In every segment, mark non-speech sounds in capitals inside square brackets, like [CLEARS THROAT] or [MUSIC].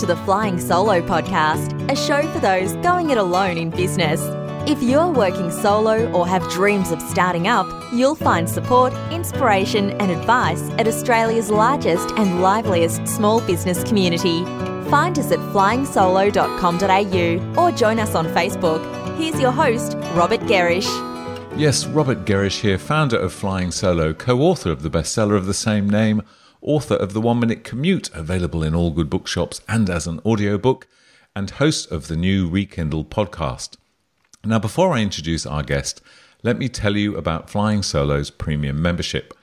to the Flying Solo podcast, a show for those going it alone in business. If you're working solo or have dreams of starting up, you'll find support, inspiration, and advice at Australia's largest and liveliest small business community. Find us at flyingsolo.com.au or join us on Facebook. Here's your host, Robert Gerrish. Yes, Robert Gerrish here, founder of Flying Solo, co author of the bestseller of the same name, author of The One Minute Commute, available in all good bookshops and as an audiobook, and host of the new Rekindle podcast. Now, before I introduce our guest, let me tell you about Flying Solo's premium membership.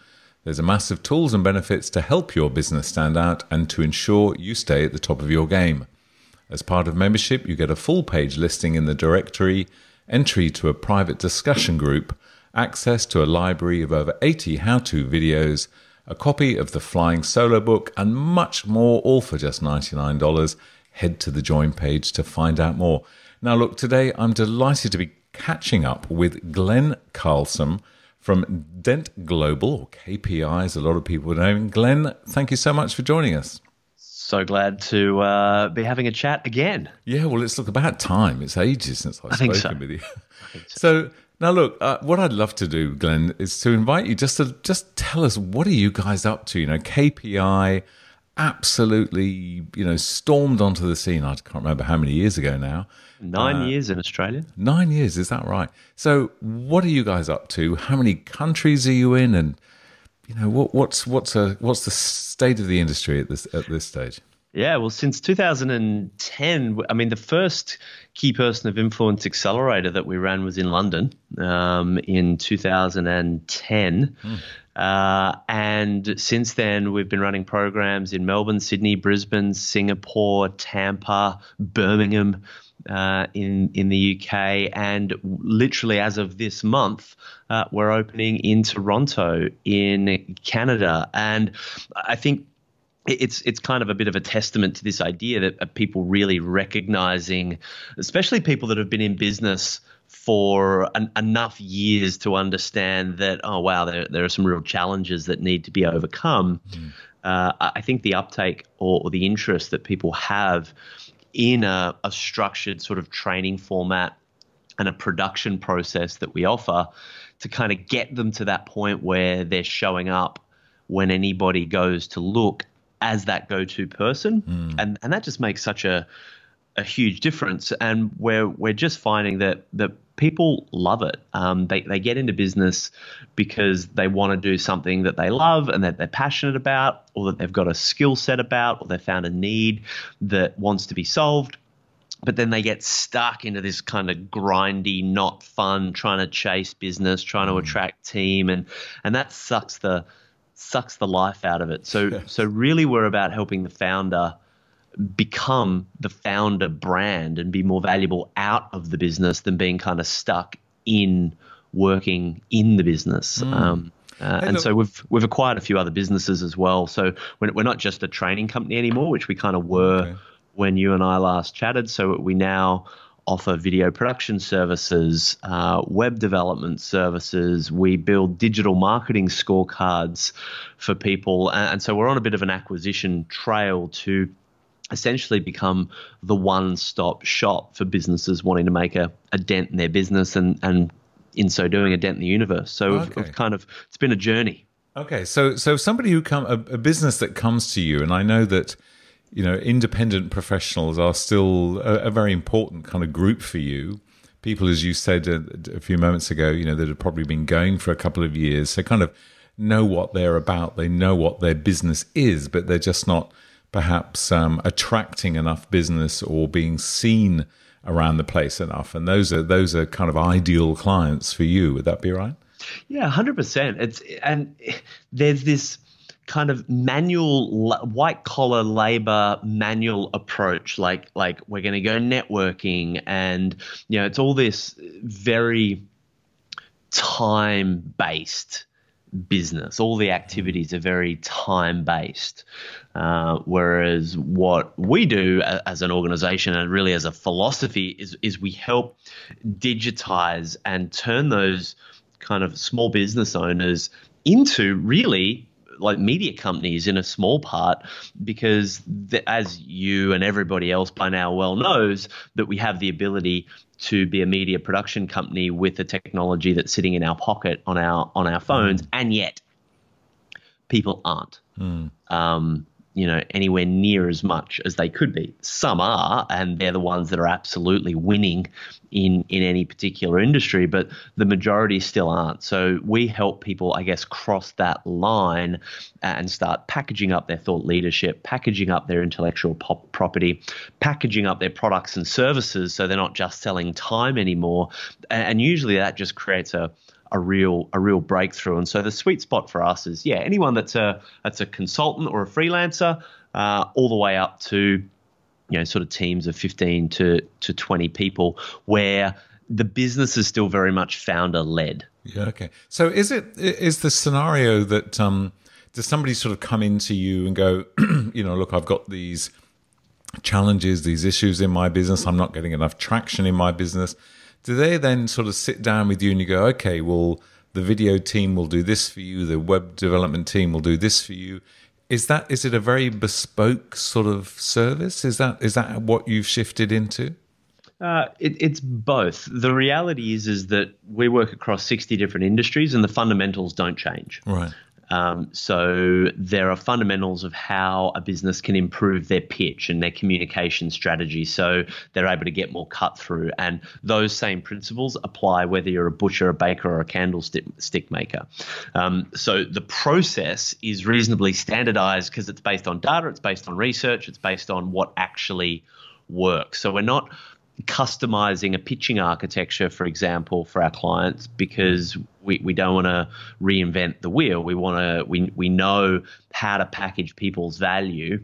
There's a massive tools and benefits to help your business stand out and to ensure you stay at the top of your game. As part of membership, you get a full page listing in the directory, entry to a private discussion group, access to a library of over 80 how to videos, a copy of the Flying Solo book, and much more, all for just $99. Head to the join page to find out more. Now, look, today I'm delighted to be catching up with Glen Carlson from Dent Global, or KPI, as a lot of people know. And Glen, thank you so much for joining us. So glad to uh, be having a chat again. Yeah, well, it's look about time. It's ages since I've I spoken so. with you. so. So now, look, uh, what I'd love to do, Glen, is to invite you just to just tell us what are you guys up to? You know, KPI absolutely, you know, stormed onto the scene. I can't remember how many years ago now. Nine years in Australia. Nine years, is that right? So, what are you guys up to? How many countries are you in? And you know, what, what's what's a what's the state of the industry at this at this stage? Yeah, well, since 2010, I mean, the first key person of influence accelerator that we ran was in London um, in 2010. Uh, and since then, we've been running programs in Melbourne, Sydney, Brisbane, Singapore, Tampa, Birmingham. Uh, in in the UK, and literally as of this month, uh, we're opening in Toronto, in Canada, and I think it's it's kind of a bit of a testament to this idea that uh, people really recognizing, especially people that have been in business for an, enough years to understand that oh wow there there are some real challenges that need to be overcome. Uh, I I think the uptake or, or the interest that people have in a, a structured sort of training format and a production process that we offer to kind of get them to that point where they're showing up when anybody goes to look as that go-to person. And and that just makes such a a huge difference. And we're we're just finding that that people love it. Um, they, they get into business because they want to do something that they love and that they're passionate about or that they've got a skill set about or they found a need that wants to be solved. But then they get stuck into this kind of grindy, not fun, trying to chase business, trying to attract team, and and that sucks the sucks the life out of it. So so really, we're about helping the founder become the founder brand and be more valuable out of the business than being kind of stuck in working in the business. Um, uh, and look- so we've we've acquired a few other businesses as well. So we're, we're not just a training company anymore, which we kind of were Okay. when you and I last chatted. So we now offer video production services, uh, web development services. We build digital marketing scorecards for people, and, so we're on a bit of an acquisition trail to essentially become the one-stop shop for businesses wanting to make a, a dent in their business and and in so doing a dent in the universe. So we've, we've kind of it's been a journey. Okay, so so somebody who come a, a business that comes to you, and I know that you know independent professionals are still a, a very important kind of group for you. People, as you said a, a few moments ago, you know that have probably been going for a couple of years, so kind of know what they're about. They know what their business is, but they're just not perhaps um, attracting enough business or being seen around the place enough. And those are those are kind of ideal clients for you. Would that be right? Yeah, hundred percent. It's and there's this kind of manual white collar labor manual approach. Like like we're going to go networking and you know it's all this very time based business. All the activities are very time based uh, whereas what we do as an organization and really as a philosophy is is we help digitize and turn those kind of small business owners into really like media companies in a small part because the, as you and everybody else by now well knows that we have the ability to be a media production company with the technology that's sitting in our pocket on our on our phones mm. and yet people aren't mm. um, you know anywhere near as much as they could be. Some are, and they're the ones that are absolutely winning in in any particular industry, but the majority still aren't. So we help people, I guess, cross that line and start packaging up their thought leadership, packaging up their intellectual pop- property, packaging up their products and services, so they're not just selling time anymore. And usually that just creates a a real a real breakthrough. And so the sweet spot for us is yeah anyone that's a that's a consultant or a freelancer, uh, all the way up to you know sort of teams of 15 to to 20 people where the business is still very much founder led. Yeah. Okay. So is it is the scenario that um, does somebody sort of come into you and go, [CLEARS THROAT] you know, look, I've got these challenges, these issues in my business. I'm not getting enough traction in my business do they then sort of sit down with you and you go, okay, well, the video team will do this for you, the web development team will do this for you? Is that is it a very bespoke sort of service? Is that is that what you've shifted into? Uh, it, it's both. The reality is is that we work across sixty different industries, and the fundamentals don't change. Right. Um, so there are fundamentals of how a business can improve their pitch and their communication strategy so they're able to get more cut through. And those same principles apply whether you're a butcher, a baker, or a candlestick maker. Um, so the process is reasonably standardized because it's based on data, it's based on research, it's based on what actually works. So we're not customizing a pitching architecture, for example, for our clients because we, we don't want to reinvent the wheel. We want to we we know how to package people's value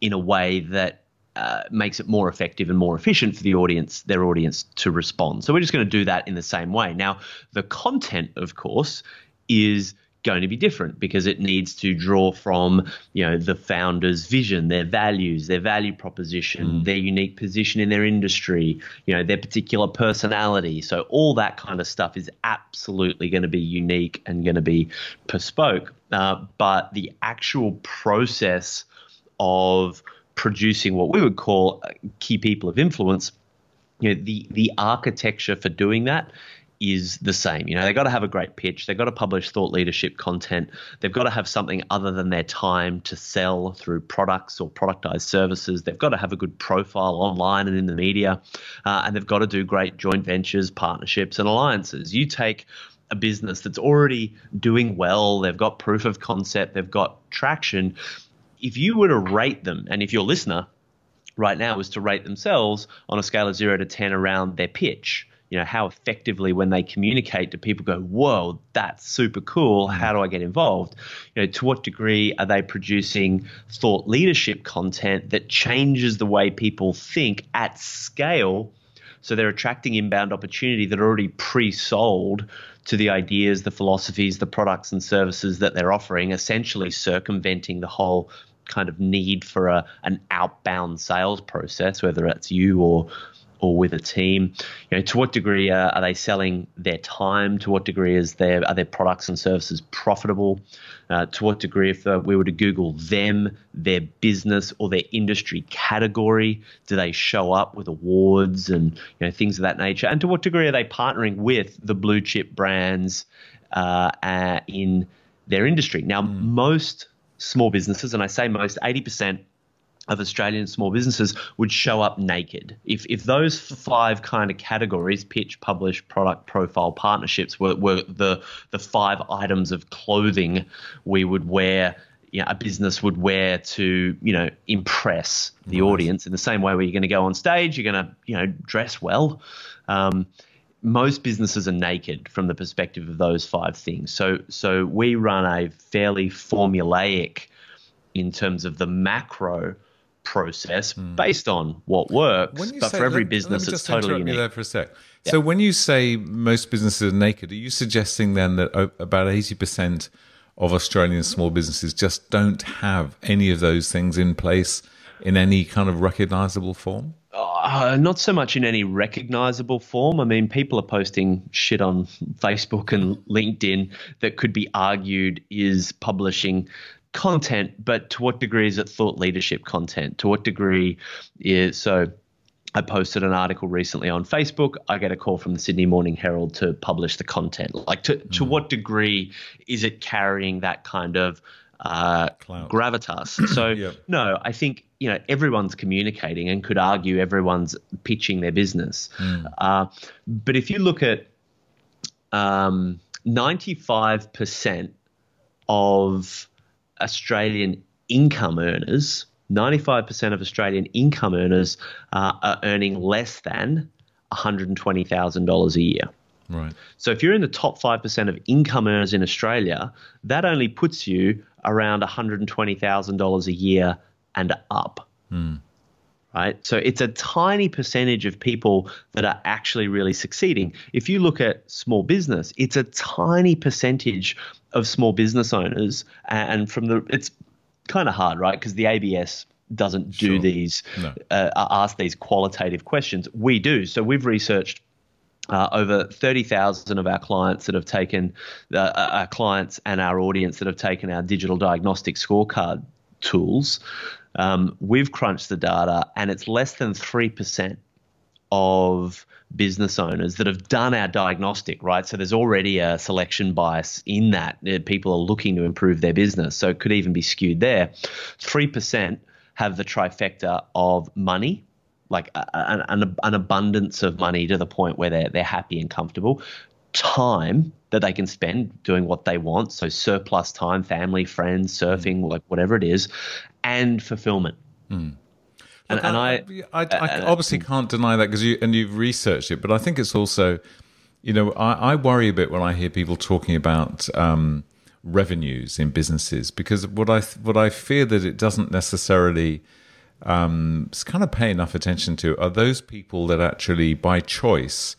in a way that uh, makes it more effective and more efficient for the audience, their audience, to respond. So we're just going to do that in the same way. Now, the content, of course, is going to be different because it needs to draw from you know the founder's vision their values their value proposition mm. their unique position in their industry you know their particular personality so all that kind of stuff is absolutely going to be unique and going to be bespoke uh, but the actual process of producing what we would call key people of influence you know the the architecture for doing that is the same. You know, they've got to have a great pitch. They've got to publish thought leadership content. They've got to have something other than their time to sell through products or productized services. They've got to have a good profile online and in the media. Uh, and they've got to do great joint ventures, partnerships, and alliances. You take a business that's already doing well, they've got proof of concept, they've got traction. If you were to rate them, and if your listener right now was to rate themselves on a scale of zero to 10 around their pitch, you know how effectively when they communicate do people go whoa that's super cool. Mm. how do i get involved? You know to what degree are they producing thought leadership content that changes the way people think at scale? So they're attracting inbound opportunity that are already pre-sold to the ideas the philosophies the products and services that they're offering essentially circumventing the whole kind of need for a an outbound sales process whether it's you or or with a team? You know, to what degree are, are they selling their time? To what degree is their are their products and services profitable? Uh, to what degree, if uh, we were to Google them, their business or their industry category, do they show up with awards and you know things of that nature? And to what degree are they partnering with the blue chip brands uh, uh in their industry? Now, mm. most small businesses, and I say most, eighty percent of Australian small businesses would show up naked. If if those five kind of categories, pitch, publish, product, profile, partnerships, were, were the the five items of clothing we would wear, you know, a business would wear to you know impress the nice. audience in the same way where you're going to go on stage, you're going to you know dress well. Um, most businesses are naked from the perspective of those five things. So so we run a fairly formulaic in terms of the macro process mm. based on what works. But say, for every let, business, let it's totally unique. there for a sec. Yeah. So when you say most businesses are naked, are you suggesting then that about eighty percent of Australian small businesses just don't have any of those things in place in any kind of recognizable form? Oh, Uh, not so much in any recognizable form. I mean, people are posting shit on Facebook and [LAUGHS] LinkedIn that could be argued is publishing content, but to what degree is it thought leadership content? To what degree is so? I posted an article recently on Facebook. I get a call from the Sydney Morning Herald to publish the content. Like, to, mm. to what degree is it carrying that kind of uh, gravitas? [COUGHS] So, yep. no, I think you know everyone's communicating and could argue everyone's pitching their business. Mm. Uh, but if you look at um, 95% of Australian income earners, 95% of Australian income earners uh, are earning less than $120,000 a year. Right. So if you're in the top 5% of income earners in Australia, that only puts you around $120,000 a year and up. Mm. Right. So it's a tiny percentage of people that are actually really succeeding. If you look at small business, it's a tiny percentage of small business owners. And from the, it's kind of hard, right? Because the ABS doesn't do sure. these, no. uh, ask these qualitative questions. We do. So we've researched uh, over 30,000 of our clients that have taken uh, our clients and our audience that have taken our digital diagnostic scorecard tools. Um, we've crunched the data, and it's less than 3% of business owners that have done our diagnostic, right? So there's already a selection bias in that. Uh, people are looking to improve their business. So it could even be skewed there. 3% have the trifecta of money, like an, an, an abundance of money to the point where they're, they're happy and comfortable, time that they can spend doing what they want. So surplus time, family, friends, surfing, like whatever it is, and fulfillment. Mm. And, and, I, I, I, I uh, obviously can't deny that because you and you've researched it, but I think it's also, you know, I, I worry a bit when I hear people talking about um, revenues in businesses because what I what I fear that it doesn't necessarily um, kind of pay enough attention to are those people that actually by choice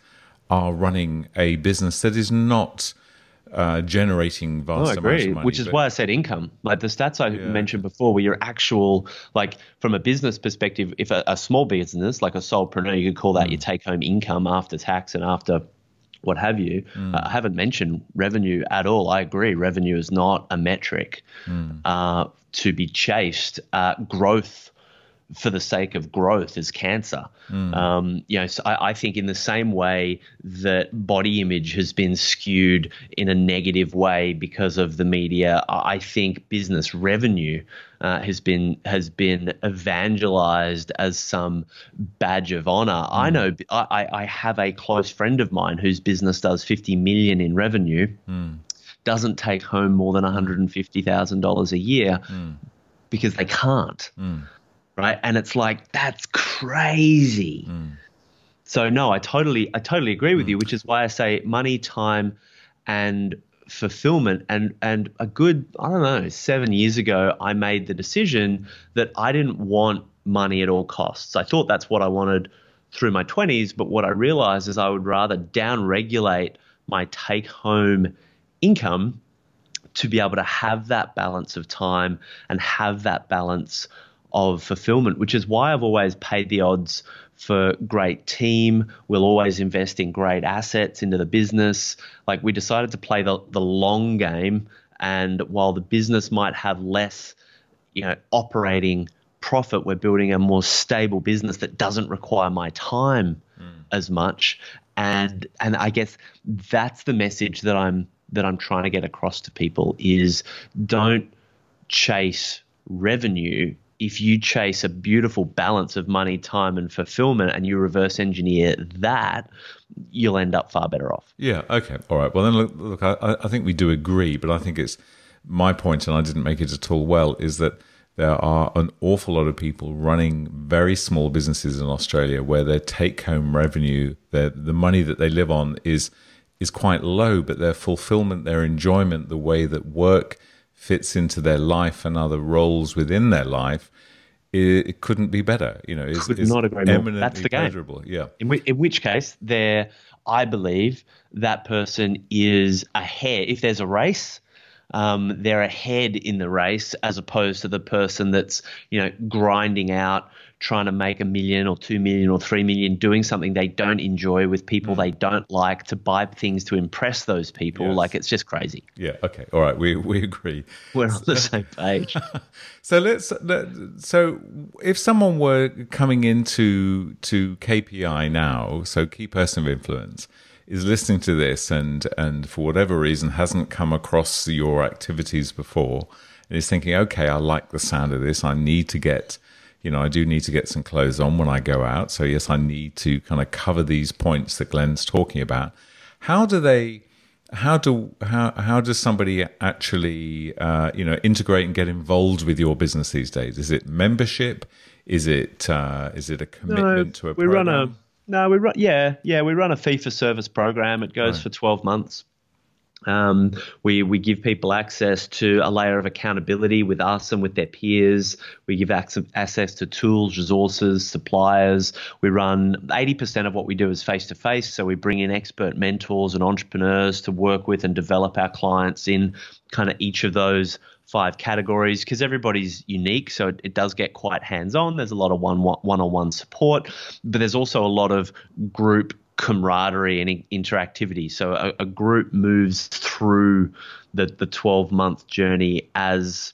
are running a business that is not uh, generating vast oh, I agree. Money, Which is why I said income. Like the stats I yeah. mentioned before, where your actual, like from a business perspective, if a, a small business like a solopreneur, you could call that mm. your take home income after tax and after what have you. Mm. Uh, I haven't mentioned revenue at all. I agree. Revenue is not a metric mm. uh, to be chased. Uh, growth for the sake of growth is cancer. Mm. Um, you know, so I, I, think in the same way that body image has been skewed in a negative way because of the media, I think business revenue uh, has been has been evangelized as some badge of honor. Mm. I know I, I have a close friend of mine whose business does fifty million in revenue. Mm. Doesn't take home more than one hundred and fifty thousand dollars a year mm. because they can't. Mm right? And it's like that's crazy. Mm. So no, I totally I totally agree with mm. you, which is why I say money, time, and fulfillment. And and a good I don't know seven years ago, I made the decision that I didn't want money at all costs. I thought that's what I wanted through my 20s, but what I realized is I would rather down regulate my take home income to be able to have that balance of time and have that balance of fulfillment, which is why I've always paid the odds for great team. We'll always invest in great assets into the business. Like we decided to play the, the long game. And while the business might have less, you know, operating profit, we're building a more stable business that doesn't require my time mm. as much. And and I guess that's the message that I'm that I'm trying to get across to people is don't chase revenue if you chase a beautiful balance of money, time, and fulfillment, and you reverse engineer that, you'll end up far better off. Yeah. Okay. All right. Well, then look, look I, I think we do agree, but I think it's my point, and I didn't make it at all well, is that there are an awful lot of people running very small businesses in Australia where their take-home revenue, their the money that they live on, is is quite low, but their fulfillment, their enjoyment, the way that work fits into their life and other roles within their life, it, it couldn't be better. You know, it's, Could not agree more. That's the game. Yeah. In, w- in which case, there, I believe that person is ahead. If there's a race, um, they're ahead in the race as opposed to the person that's you know grinding out trying to make a million or two million or three million doing something they don't enjoy with people mm. they don't like to buy things to impress those people. Yes. Like it's just crazy. Yeah. Okay. All right. We we agree. We're on the same page. [LAUGHS] so let's. So if someone were coming into to KPI now, so key person of influence is listening to this and and for whatever reason hasn't come across your activities before and is thinking, okay, I like the sound of this. I need to get, you know, I do need to get some clothes on when I go out. So yes, I need to kind of cover these points that Glen's talking about. How do they? How do how how does somebody actually uh, you know integrate and get involved with your business these days? Is it membership? Is it uh, is it a commitment no, to a we program? run a no, we run. Yeah, yeah, we run a fee for service program. It goes right. for twelve months. Um, we we give people access to a layer of accountability with us and with their peers. We give access to tools, resources, suppliers. We run 80% of what we do is face to face. So we bring in expert mentors and entrepreneurs to work with and develop our clients in kind of each of those five categories because everybody's unique. So it, it, does get quite hands on. There's a lot of one on one support, but there's also a lot of group camaraderie and interactivity. So a, a group moves through the the 12 month journey as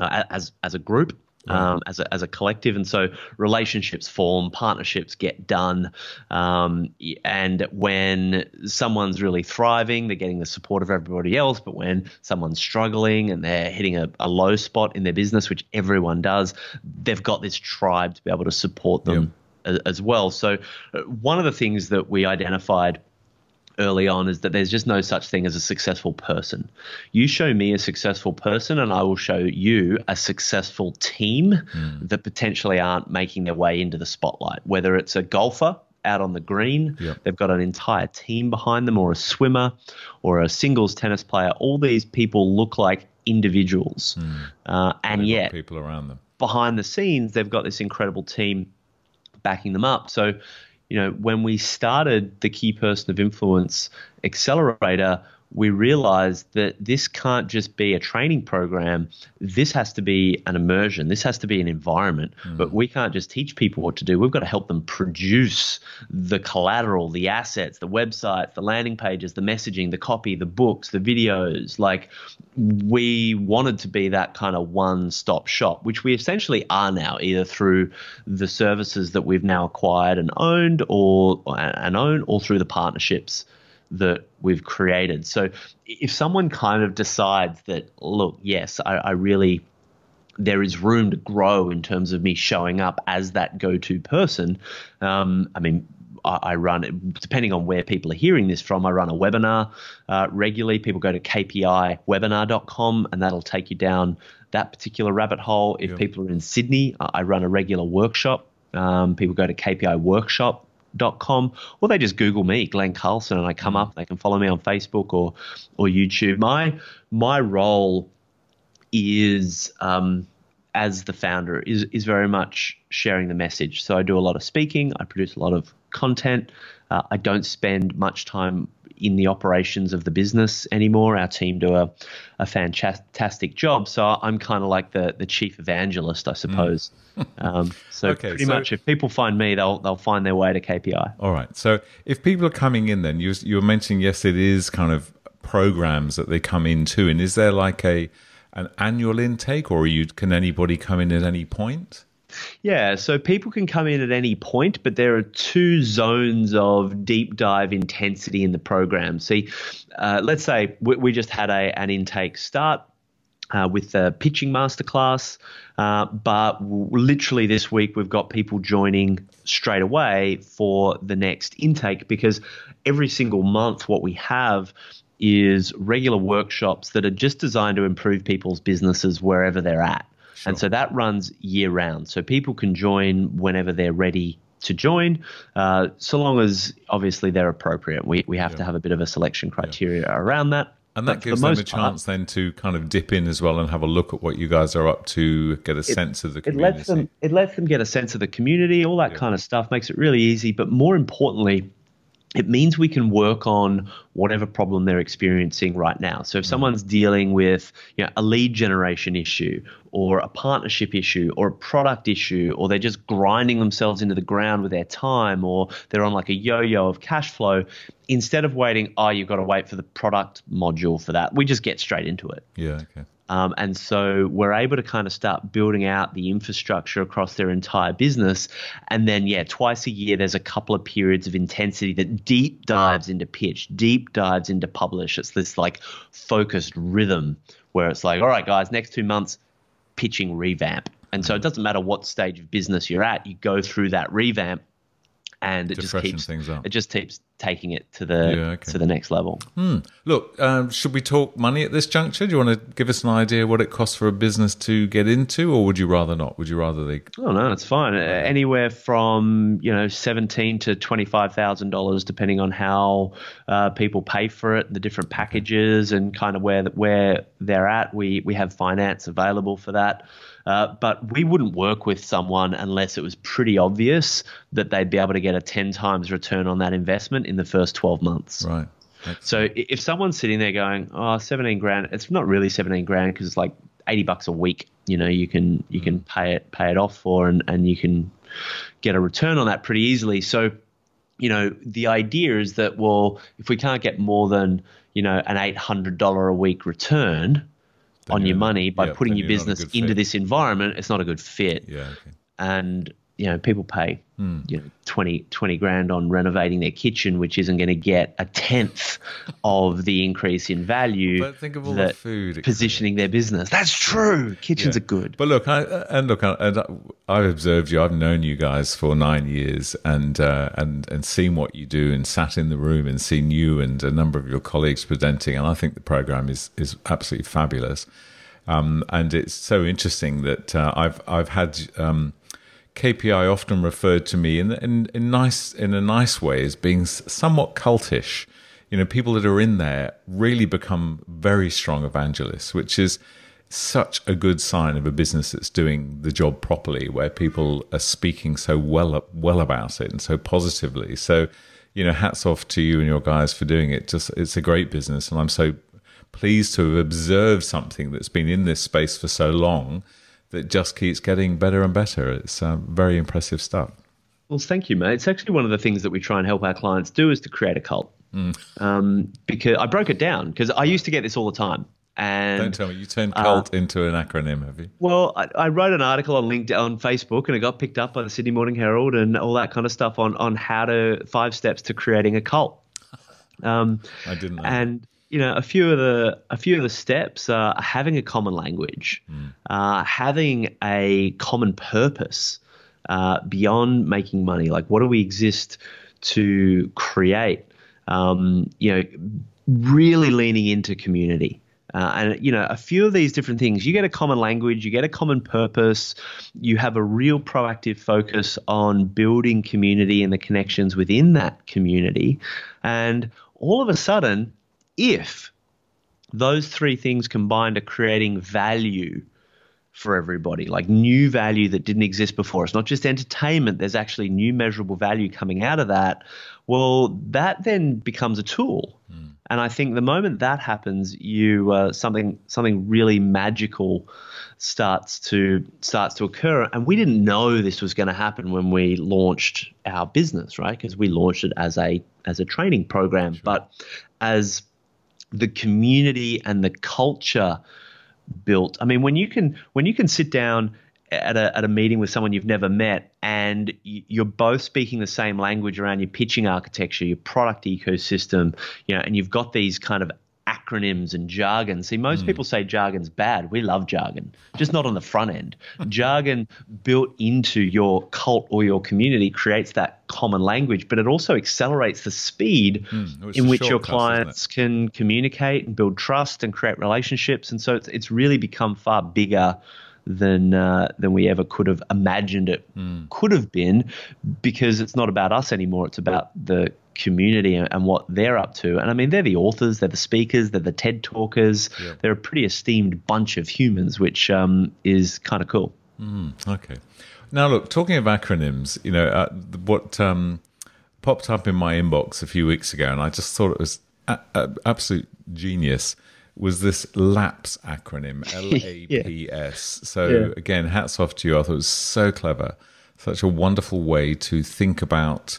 uh, as as a group um, as, a, as a collective. And so relationships form, partnerships get done. Um, and when someone's really thriving, they're getting the support of everybody else. But when someone's struggling and they're hitting a, a low spot in their business, which everyone does, they've got this tribe to be able to support them. Yep. As, well. So, uh, one of the things that we identified early on is that there's just no such thing as a successful person. You show me a successful person, and I will show you a successful team mm. that potentially aren't making their way into the spotlight. Whether it's a golfer out on the green, yep. they've got an entire team behind them, or a swimmer, or a singles tennis player. All these people look like individuals, mm. uh, and yet people around them behind the scenes, they've got this incredible team backing them up. So you know, when we started the Key Person of Influence Accelerator, we realized that this can't just be a training program. This has to be an immersion. This has to be an environment. Mm. But we can't just teach people what to do. We've got to help them produce the collateral, the assets, the websites, the landing pages, the messaging, the copy, the books, the videos. Like we wanted to be that kind of one stop shop, which we essentially are now, either through the services that we've now acquired and owned or and own or through the partnerships that we've created. So if someone kind of decides that, look, yes, I, I really there is room to grow in terms of me showing up as that go-to person. Um, I mean, I, run, depending on where people are hearing this from, I run a webinar uh, regularly. People go to kpiwebinar.com and that'll take you down that particular rabbit hole. If people are in Sydney, I run a regular workshop. Um, people go to KPI Workshop com, or they just Google me, Glen Carlson, and I come up. They can follow me on Facebook or or YouTube. My my role is um, as the founder is is very much sharing the message. So I do a lot of speaking. I produce a lot of content. Uh, I don't spend much time in the operations of the business anymore. Our team do a, a fantastic job. So I'm kind of like the, the chief evangelist, I suppose. Mm. um, so [LAUGHS] okay, pretty so, much, if people find me, they'll they'll find their way to KPI. All right. So if people are coming in, then you you were mentioning yes, it is kind of programs that they come into, and is there like a an annual intake, or you can anybody come in at any point? Yeah, so people can come in at any point, but there are two zones of deep dive intensity in the program. See, uh, let's say we, we, just had a, an intake start. Uh, with the pitching masterclass, uh, but literally this week we've got people joining straight away for the next intake because every single month what we have is regular workshops that are just designed to improve people's businesses wherever they're at. Sure. And so that runs year round. So people can join whenever they're ready to join, uh, so long as obviously they're appropriate. We, we have yeah. to have a bit of a selection criteria yeah. around that. And that gives the them a chance part, then to kind of dip in as well and have a look at what you guys are up to, get a it, sense of the community. It lets them it lets them get a sense of the community, all that yeah. kind of stuff, makes it really easy. But more importantly, it means we can work on whatever problem they're experiencing right now. So if mm. someone's dealing with you know, a lead generation issue or a partnership issue or a product issue or they're just grinding themselves into the ground with their time or they're on like a yo-yo of cash flow, instead of waiting, oh, you've got to wait for the product module for that, we just get straight into it. Yeah, okay. Um, and so we're able to kind of start building out the infrastructure across their entire business. And then, yeah, twice a year, there's a couple of periods of intensity that deep dives into pitch, deep dives into publish. It's this like focused rhythm where it's like, all right, guys, next two months, pitching revamp. And so it doesn't matter what stage of business you're at, you go through that revamp and it just keeps things up. it just keeps taking it to the yeah, okay. to the next level. Hmm. Look, um, should we talk money at this juncture? Do you want to give us an idea what it costs for a business to get into, or would you rather not? Would you rather they? Oh no, it's fine. Uh, anywhere from you know seventeen to twenty five thousand dollars, depending on how uh, people pay for it, the different packages, and kind of where where they're at. We we have finance available for that. Uh, but we wouldn't work with someone unless it was pretty obvious that they'd be able to get a 10 times return on that investment in the first 12 months. Right. so if someone's sitting there going, "Oh, 17 grand," it's not really 17 grand because it's like 80 bucks a week. You know, you can you can mm. pay it pay it off for, and and you can get a return on that pretty easily. So, you know, the idea is that well, if we can't get more than you know an $800 a week return, on your money by yeah, putting your business into this environment, it's not a good fit. Yeah. Okay. And you know, people pay hmm. you know 20, 20 grand on renovating their kitchen, which isn't going to get a tenth of the increase in value. But think of all the food positioning their business. That's true. Kitchens yeah. are good. But look, I, and look, I, and I've observed you. I've known you guys for nine years, and uh, and and seen what you do, and sat in the room and seen you and a number of your colleagues presenting, and I think the program is is absolutely fabulous. Um, and it's so interesting that uh, I've I've had um, KPI often referred to me in, in in nice in a nice way as being somewhat cultish. You know, people that are in there really become very strong evangelists, which is such a good sign of a business that's doing the job properly, where people are speaking so well well about it and so positively. So, you know, hats off to you and your guys for doing it. Just it's a great business, and I'm so pleased to have observed something that's been in this space for so long that just keeps getting better and better. It's uh, very impressive stuff. Well, thank you, mate. It's actually one of the things that we try and help our clients do is to create a cult. Mm. Um, because I broke it down because I used to get this all the time. And don't tell me you turned cult uh, into an acronym, have you? Well, I, I, wrote an article on LinkedIn on Facebook, and it got picked up by the Sydney Morning Herald and all that kind of stuff on on how to five steps to creating a cult. [LAUGHS] Um, I didn't. and you know, a few of the a few of the steps are having a common language, mm. uh, having a common purpose uh, beyond making money. Like, what do we exist to create? Um, you know, really leaning into community. Uh, and you know a few of these different things you get a common language you get a common purpose you have a real proactive focus on building community and the connections within that community and all of a sudden if those three things combined are creating value for everybody, like new value that didn't exist before. It's not just entertainment, there's actually new measurable value coming out of that. Well, that then becomes a tool. Mm. And I think the moment that happens, you uh, something something really magical starts to starts to occur. And we didn't know this was going to happen when we launched our business, right? Because we launched it as a as a training program, sure. but as the community and the culture built. I mean, when you can when you can sit down at a at a meeting with someone you've never met and you're both speaking the same language around your pitching architecture, your product ecosystem, you know, and you've got these kind of acronyms and jargon. See, most mm. people say jargon's bad. We love jargon, just not on the front end. [LAUGHS] jargon built into your cult or your community creates that common language, but it also accelerates the speed mm. in which your clients can communicate and build trust and create relationships. And so it's, it's really become far bigger than uh, than we ever could have imagined it mm. could have been, because it's not about us anymore. It's about the community and what they're up to. And I mean, they're the authors, they're the speakers, they're the TED talkers. Yeah. They're a pretty esteemed bunch of humans, which um, is kind of cool. Mm, okay. Now, look, talking of acronyms, you know, uh, what um, popped up in my inbox a few weeks ago, and I just thought it was a- a- absolute genius. Was this LAPS acronym? [LAUGHS] L A P S. So Yeah. again, hats off to you. I thought it was so clever, such a wonderful way to think about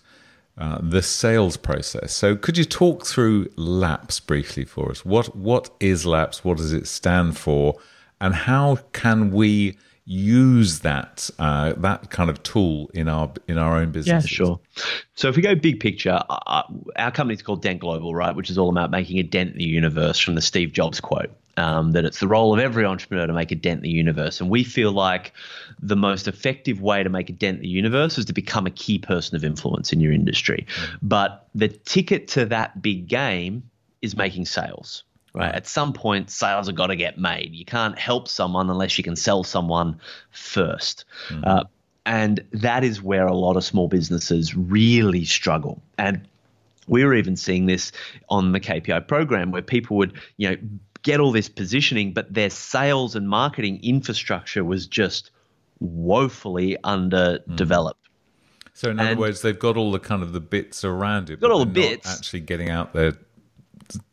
uh, the sales process. So could you talk through LAPS briefly for us? What what is LAPS? What does it stand for? And how can we use that uh, that kind of tool in our in our own business? Yeah, sure. So if we go big picture, uh, our company's called Dent Global, right, which is all about making a dent in the universe from the Steve Jobs quote. Um, that it's the role of every entrepreneur to make a dent in the universe. And we feel like the most effective way to make a dent in the universe is to become a key person of influence in your industry. But the ticket to that big game is making sales. Right. At some point, sales have got to get made. You can't help someone unless you can sell someone 1st Uh, and that is where a lot of small businesses really struggle. And we were even seeing this on the KPI program where people would, you know, get all this positioning, but their sales and marketing infrastructure was just woefully underdeveloped. So in other words, they've got all the kind of the bits around it, Got but all the not bits. actually getting out there,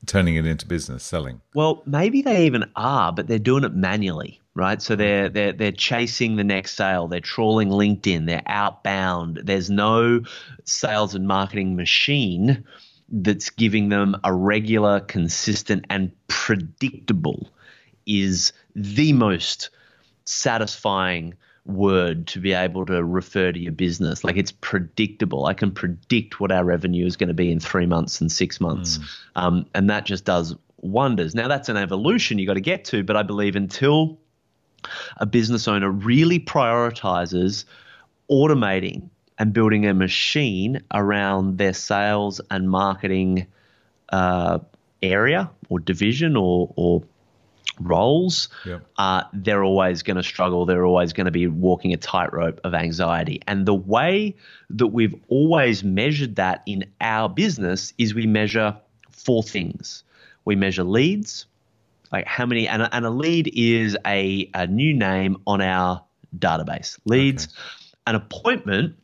turning it into business, selling. Well, maybe they even are, but they're doing it manually, right? So they're mm-hmm. they're they're chasing the next sale. They're trawling LinkedIn. They're outbound. There's no sales and marketing machine that's giving them a regular, consistent, and predictable is the most satisfying word to be able to refer to your business. Like it's predictable. I can predict what our revenue is going to be in three months and six months. Um, and that just does wonders. Now, that's an evolution you got to get to, but I believe until a business owner really prioritizes automating and building a machine around their sales and marketing uh, area or division or, or roles, Yep. uh, they're always going to struggle. They're always going to be walking a tightrope of anxiety. And the way that we've always measured that in our business is we measure four things. We measure leads, like how many, and a, and a lead is a, a new name on our database. Leads, an appointment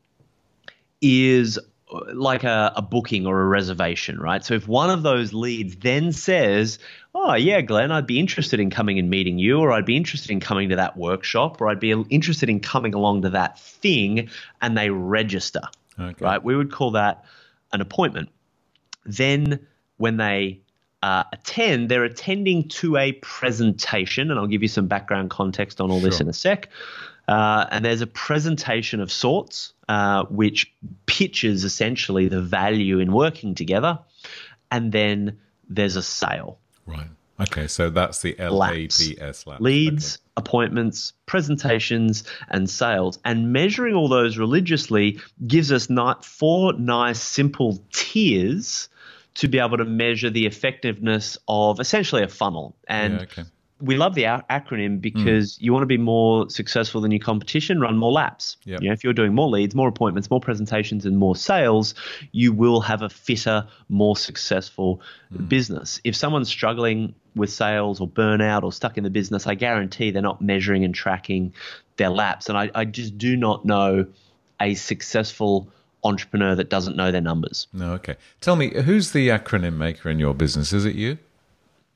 is uh, like a, a booking or a reservation, right? So if one of those leads then says, Oh, yeah, Glen, I'd be interested in coming and meeting you, or I'd be interested in coming to that workshop, or I'd be interested in coming along to that thing, and they register, Okay. right? We would call that an appointment. Then when they uh, attend, they're attending to a presentation, and I'll give you some background context on all this in a sec. Uh, and there's a presentation of sorts, uh, which pitches essentially the value in working together. And then there's a sale. Right. Okay. So that's the L A P S LAPS. Leads, appointments, presentations, and sales. And measuring all those religiously gives us not four nice, simple tiers to be able to measure the effectiveness of essentially a funnel. And Yeah, okay. We love the acronym because mm. you want to be more successful than your competition, run more laps. Yep. You know, if you're doing more leads, more appointments, more presentations, and more sales, you will have a fitter, more successful mm. business. If someone's struggling with sales or burnout or stuck in the business, I guarantee they're not measuring and tracking their laps. And I, I just do not know a successful entrepreneur that doesn't know their numbers. No. Okay. Tell me, who's the acronym maker in your business? Is it you?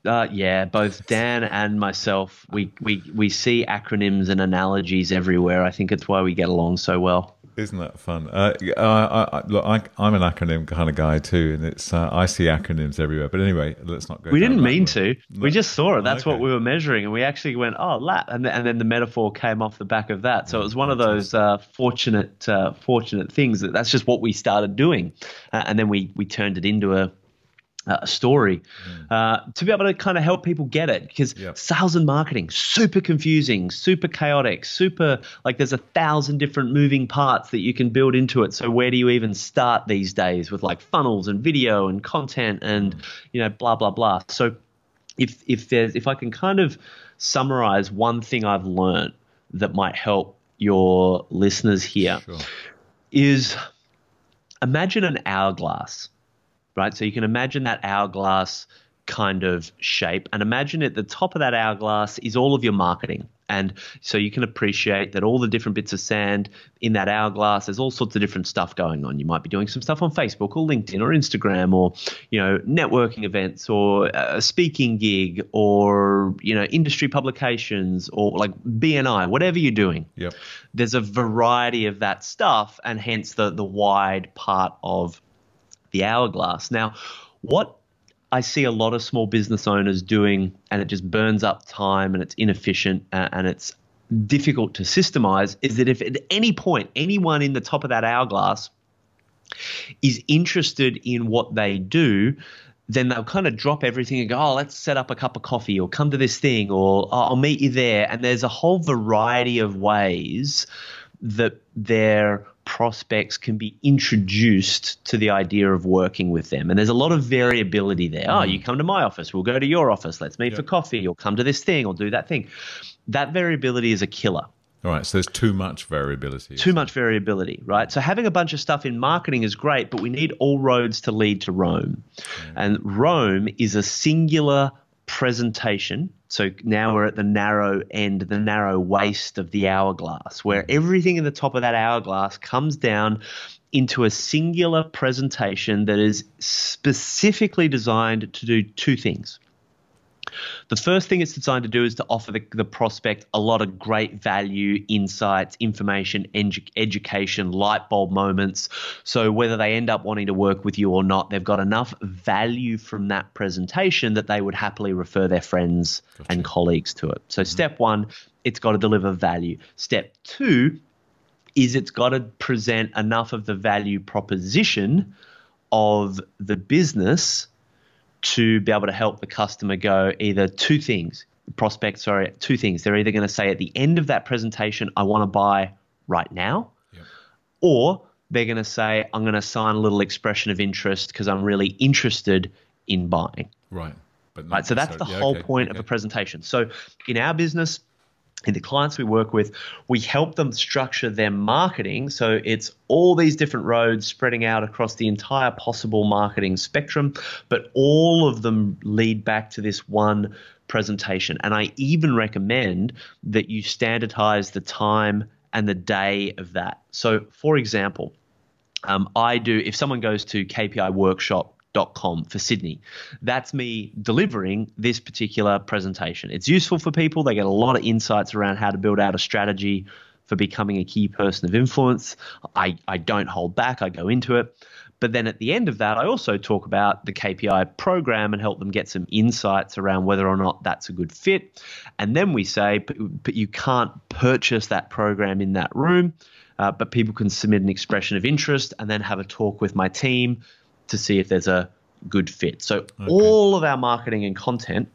Uh, yeah, both Dan and myself, we, we, we see acronyms and analogies everywhere. I think it's why we get along so well. Isn't that fun? Uh, I, I, I, look, I, I'm an acronym kind of guy too, and it's uh, I see acronyms everywhere. But anyway, let's not go. We didn't mean to. We just saw it. That's what we were measuring, and we actually went, "Oh, lap," and, and then the metaphor came off the back of that. So it was one of those uh, fortunate, uh, fortunate things that that's just what we started doing, uh, and then we we turned it into a Uh, a story. Mm. Uh, to be able to kind of help people get it because Yep. sales and marketing super confusing super chaotic super like there's a thousand different moving parts that you can build into it. So where do you even start these days with like funnels and video and content and mm. you know blah blah blah. So if if there's if I can kind of summarize one thing I've learned that might help your listeners here Sure. is imagine an hourglass, right? So you can imagine that hourglass kind of shape. And imagine at the top of that hourglass is all of your marketing. And so you can appreciate that all the different bits of sand in that hourglass, there's all sorts of different stuff going on. You might be doing some stuff on Facebook or LinkedIn or Instagram or, you know, networking events or a speaking gig or, you know, industry publications or like BNI, whatever you're doing. Yep. There's a variety of that stuff and hence the the wide part of the hourglass. Now, what I see a lot of small business owners doing, and it just burns up time and it's inefficient uh, and it's difficult to systemize, is that if at any point anyone in the top of that hourglass is interested in what they do, then they'll kind of drop everything and go, oh, let's set up a cup of coffee or come to this thing or oh, I'll meet you there. And there's a whole variety of ways that their prospects can be introduced to the idea of working with them. And there's a lot of variability there. Oh, you mm. come to my office, we'll go to your office, let's meet for coffee, you'll come to this thing, or do that thing. That variability is a killer. All right, so there's too much variability. Too much variability, right? So having a bunch of stuff in marketing is great, but we need all roads to lead to Rome. And Rome is a singular presentation. So now we're at the narrow end, the narrow waist of the hourglass, where everything in the top of that hourglass comes down into a singular presentation that is specifically designed to do two things. The first thing it's designed to do is to offer the, the prospect a lot of great value, insights, information, edu- education, light bulb moments. So, whether they end up wanting to work with you or not, they've got enough value from that presentation that they would happily refer their friends gotcha. and colleagues to it. So, mm-hmm. step one, it's got to deliver value. Step two is it's got to present enough of the value proposition of the business to be able to help the customer go either two things, prospect, sorry, two things. They're either going to say at the end of that presentation, I want to buy right now, yep. or they're going to say, I'm going to sign a little expression of interest because I'm really interested in buying. Right. But right. So that's the yeah, whole okay, point okay. of a presentation. So in our business, in the clients we work with, we help them structure their marketing. So it's all these different roads spreading out across the entire possible marketing spectrum, but all of them lead back to this one presentation. And I even recommend that you standardize the time and the day of that. So, for example, um, I do, if someone goes to KPI Workshop com for Sydney. That's me delivering this particular presentation. It's useful for people. They get a lot of insights around how to build out a strategy for becoming a key person of influence. I, I don't hold back, I go into it. But then at the end of that, I also talk about the KPI program and help them get some insights around whether or not that's a good fit. And then we say, but, but you can't purchase that program in that room, uh, but people can submit an expression of interest and then have a talk with my team to see if there's a good fit. So okay. all of our marketing and content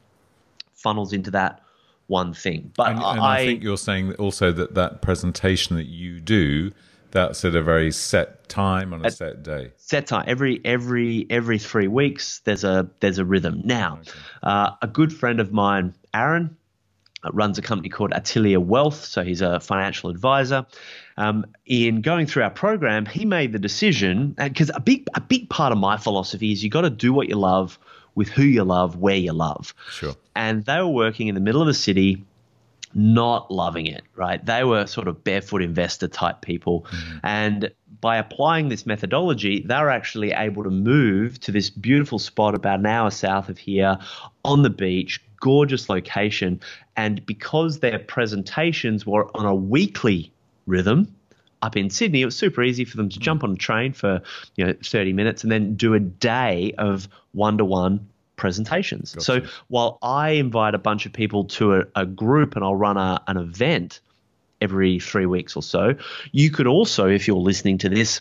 funnels into that one thing. But and, and I, I, think you're saying also that that presentation that you do that's at a very set time on a set day. Set time every every every three weeks. There's a there's a rhythm. Now, okay. uh, a good friend of mine, Aaron, runs a company called Attilia Wealth. So he's a financial advisor. Um, in going through our program, he made the decision because a big a big part of my philosophy is you got to do what you love with who you love, where you love. Sure. And they were working in the middle of the city, not loving it. Right? They were sort of barefoot investor type people, mm-hmm. and by applying this methodology, they're actually able to move to this beautiful spot about an hour south of here on the beach, gorgeous location. And because their presentations were on a weekly rhythm, up in Sydney, it was super easy for them to jump on a train for you know 30 minutes and then do a day of one-to-one presentations. Gotcha. So while I invite a bunch of people to a, a group and I'll run a, an event every three weeks or so, you could also, if you're listening to this,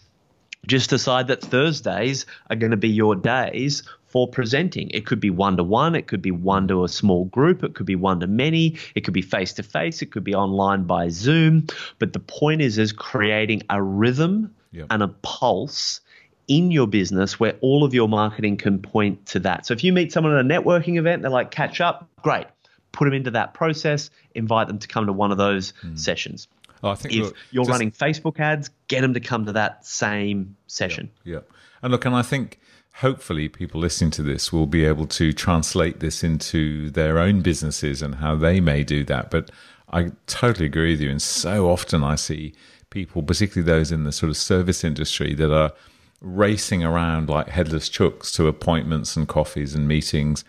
just decide that Thursdays are going to be your days for presenting. It could be one to one, it could be one to a small group, it could be one to many, it could be face to face, it could be online by Zoom. But the point is, is creating a rhythm yep. and a pulse in your business where all of your marketing can point to that. So if you meet someone at a networking event, they're like, catch up, great. Put them into that process, invite them to come to one of those mm. sessions. Oh, I think if look, you're just, running Facebook ads, get them to come to that same session. Yeah, yeah. and look, and I think hopefully people listening to this will be able to translate this into their own businesses and how they may do that. But I totally agree with you. And so often I see people, particularly those in the sort of service industry, that are racing around like headless chooks to appointments and coffees and meetings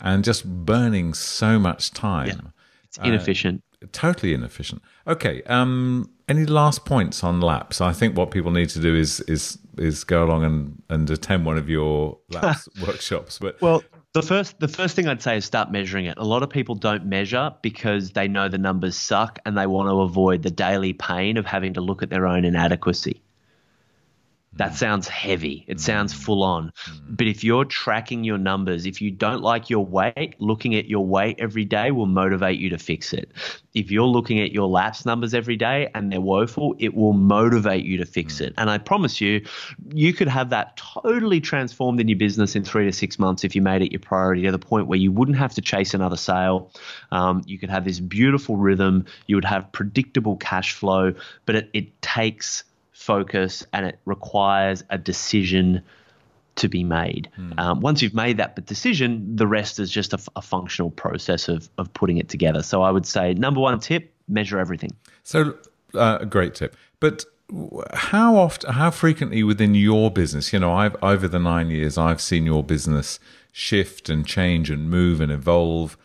and just burning so much time. Yeah. It's inefficient. Uh, totally inefficient. Okay. Um, any last points on laps? I think what people need to do is is is go along and, and attend one of your laps [LAUGHS] workshops. But well, the first the first thing I'd say is start measuring it. A lot of people don't measure because they know the numbers suck and they want to avoid the daily pain of having to look at their own inadequacy. That mm. sounds heavy. It sounds mm. full on. Mm. But if you're tracking your numbers, if you don't like your weight, looking at your weight every day will motivate you to fix it. If you're looking at your laps numbers every day and they're woeful, it will motivate you to fix it. And I promise you, you could have that totally transformed in your business in three to six months if you made it your priority to the point where you wouldn't have to chase another sale. Um, you could have this beautiful rhythm. You would have predictable cash flow, but it, it takes focus and it requires a decision to be made. Mm. Um, once you've made that decision, the rest is just a, a, functional process of, of putting it together. So I would say number one tip: measure everything. So uh, a great tip, but how often, how frequently within your business? You know, I've over the nine years, I've seen your business shift and change and move and evolve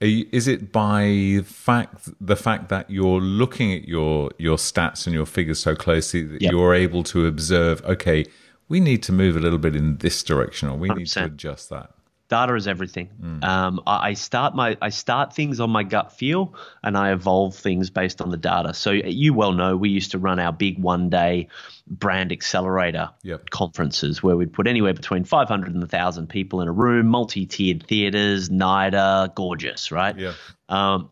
is it by fact the fact that you're looking at your your stats and your figures so closely that yep. you're able to observe okay we need to move a little bit in this direction or we 100%. need to adjust that data is everything. Mm. Um, I, I, start my I start things on my gut feel, and I evolve things based on the data. So you well know we used to run our big one day brand accelerator yep. conferences where we'd put anywhere between 500 and 1,000 people in a room, multi tiered theaters, NIDA, gorgeous, right? Yeah. Um,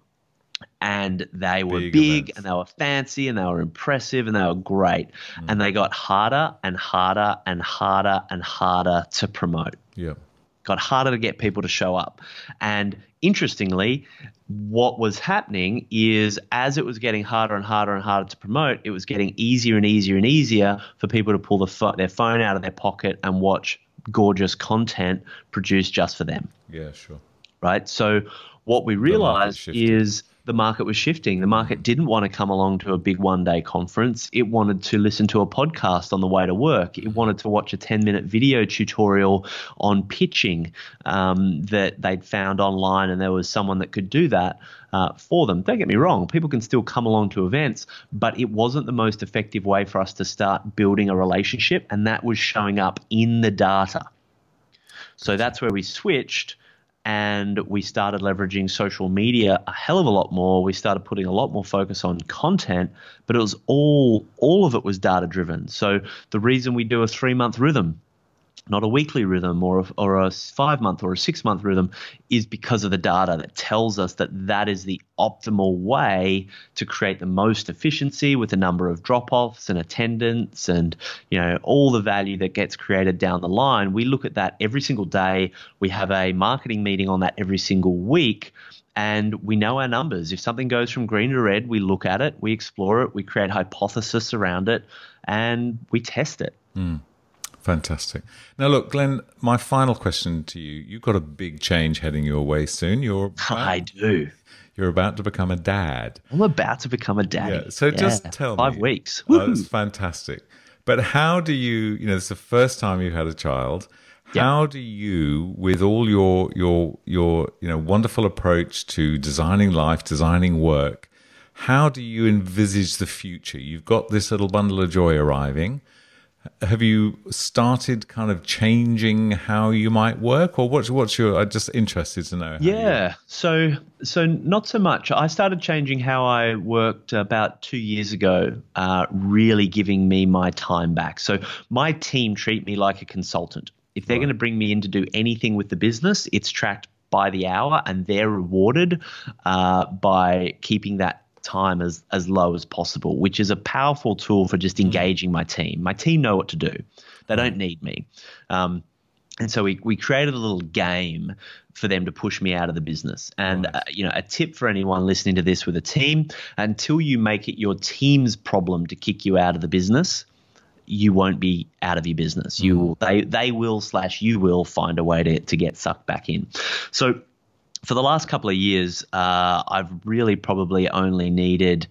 and they were big, big and they were fancy and they were impressive and they were great. Mm. And they got harder and harder and harder and harder to promote. Yeah got harder to get people to show up. And interestingly, what was happening is as it was getting harder and harder and harder to promote, it was getting easier and easier and easier for people to pull the fo- their phone out of their pocket and watch gorgeous content produced just for them. Yeah, sure. Right. So what we realized is the market was shifting. The market didn't want to come along to a big one day conference. It wanted to listen to a podcast on the way to work. It wanted to watch a 10 minute video tutorial on pitching um, that they'd found online, and there was someone that could do that. Uh, for them. Don't get me wrong, people can still come along to events, but it wasn't the most effective way for us to start building a relationship, and that was showing up in the data. So that's where we switched and we started leveraging social media a hell of a lot more. We started putting a lot more focus on content, but it was all all of it was data driven. So the reason we do a three month rhythm not a weekly rhythm or a, or a five month or a six month rhythm is because of the data that tells us that that is the optimal way to create the most efficiency with the number of drop offs and attendance and you know all the value that gets created down the line we look at that every single day we have a marketing meeting on that every single week and we know our numbers. If something goes from green to red, we look at it, we explore it, we create hypothesis around it, and we test it. Mm. Fantastic. Now, look, Glen, my final question to you. You've got a big change heading your way soon. You're [LAUGHS] about, I do. You're about to become a dad. I'm about to become a dad. Yeah. So yeah. just tell Five me. Five weeks. Oh, that's fantastic. But how do you, you know, it's the first time you've had a child. Yep. How do you, with all your your your you know wonderful approach to designing life, designing work, how do you envisage the future? You've got this little bundle of joy arriving have you started kind of changing how you might work or what's what's your i'm just interested to know yeah so so not so much. I started changing how i worked about two years ago uh, really giving me my time back. So my team treat me like a consultant. If they're right. going to bring me in to do anything with the business it's tracked by the hour and they're rewarded uh, by keeping that time as as low as possible, which is a powerful tool for just mm. engaging my team. My team know what to do; they don't need me. Um, and so we, we created a little game for them to push me out of the business. And nice. uh, you know, a tip for anyone listening to this with a team: until you make it your team's problem to kick you out of the business, you won't be out of your business. You will, they they will slash you will find a way to to get sucked back in. So for the last couple of years, uh, I've really probably only needed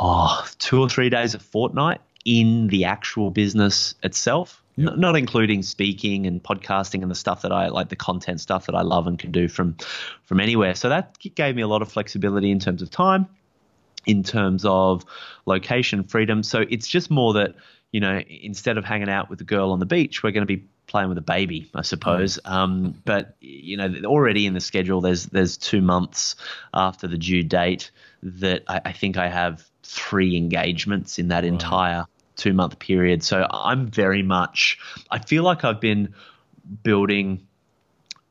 oh, two or three days a fortnight in the actual business itself. Yep. N- not including speaking and podcasting and the stuff that I like, the content stuff that I love and can do from from anywhere. So that gave me a lot of flexibility in terms of time, in terms of location freedom. So it's just more that you know instead of hanging out with the girl on the beach, we're going to be playing with a baby, I suppose. Um, but you know, already in the schedule, there's there's two months after the due date that I, I think I have three engagements in that right. entire two month period. So I'm very much, I feel like I've been building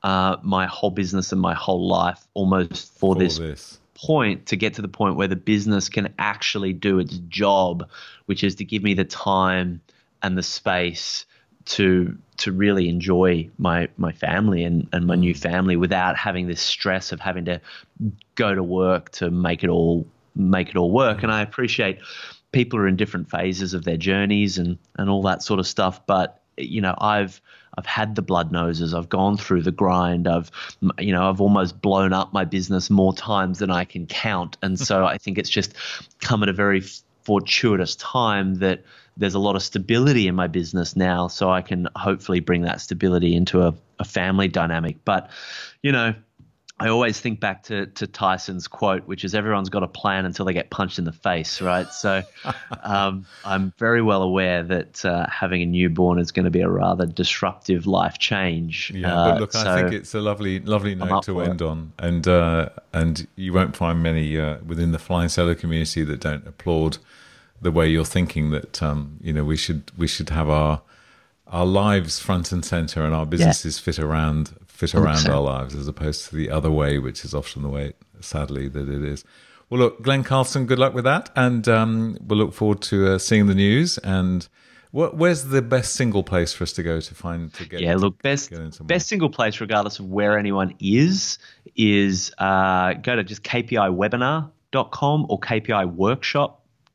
uh, my whole business and my whole life almost for, for this, this point to get to the point where the business can actually do its job, which is to give me the time and the space to to really enjoy my my family and, and my new mm. family without having this stress of having to go to work to make it all make it all work. And I appreciate people are in different phases of their journeys and and all that sort of stuff. But you know, I've I've had the blood noses. I've gone through the grind. I've you know I've almost blown up my business more times than I can count. And so I think it's just come at a very fortuitous time that there's a lot of stability in my business now, so I can hopefully bring that stability into a, a family dynamic. But you know, I always think back to, to Tyson's quote, which is everyone's got a plan until they get punched in the face, right? So [LAUGHS] um, I'm very well aware that uh, having a newborn is going to be a rather disruptive life change. Yeah, uh, but look, so I think it's a lovely, lovely note to end it. on, and uh, and you won't find many uh, within the flying solo community that don't applaud the way you're thinking that um, you know we should we should have our our lives front and center and our businesses yeah. fit around fit around our lives as opposed to the other way, which is often the way, sadly, that it is. Well, look, Glen Carlson, good luck with that, and um, we'll look forward to uh, seeing the news. And where's the best single place for us to go to find to get? Yeah, look, best best single place, regardless of where anyone is, is uh, go to just kpiwebinar.com or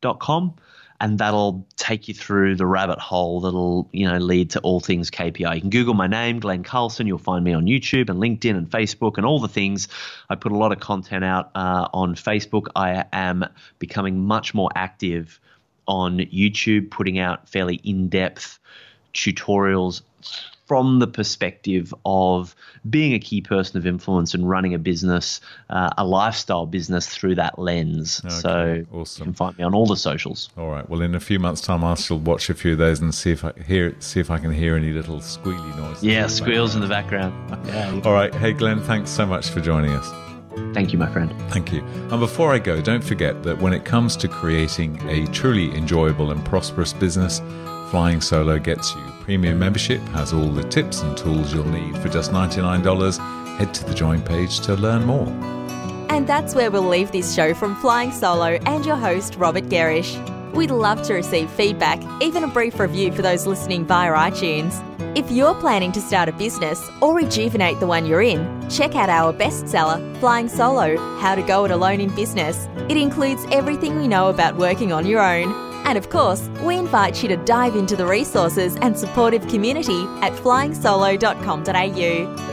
kpiworkshop.com and that'll take you through the rabbit hole that'll you know lead to all things KPI. You can Google my name, Glen Carlson. You'll find me on YouTube and LinkedIn and Facebook and all the things. I put a lot of content out uh, on Facebook. I am becoming much more active on YouTube, putting out fairly in-depth tutorials from the perspective of being a key person of influence and running a business, uh, a lifestyle business through that lens. Okay, so awesome. you can find me on all the socials. All right. Well, in a few months' time, I shall watch a few of those and see if I hear see if I can hear any little squealy noises. Yeah, squeals in the background. Yeah. all right. Hey, Glen. Thanks so much for joining us. Thank you, my friend. Thank you. And before I go, don't forget that when it comes to creating a truly enjoyable and prosperous business, Flying Solo gets you premium membership, has all the tips and tools you'll need for just $99. Head to the join page to learn more. And that's where we'll leave this show from Flying Solo and your host, Robert Gerrish. We'd love to receive feedback, even a brief review for those listening via iTunes. If you're planning to start a business or rejuvenate the one you're in, check out our bestseller, Flying Solo How to Go It Alone in Business. It includes everything we know about working on your own and of course, we invite you to dive into the resources and supportive community at flyingsolo.com.au.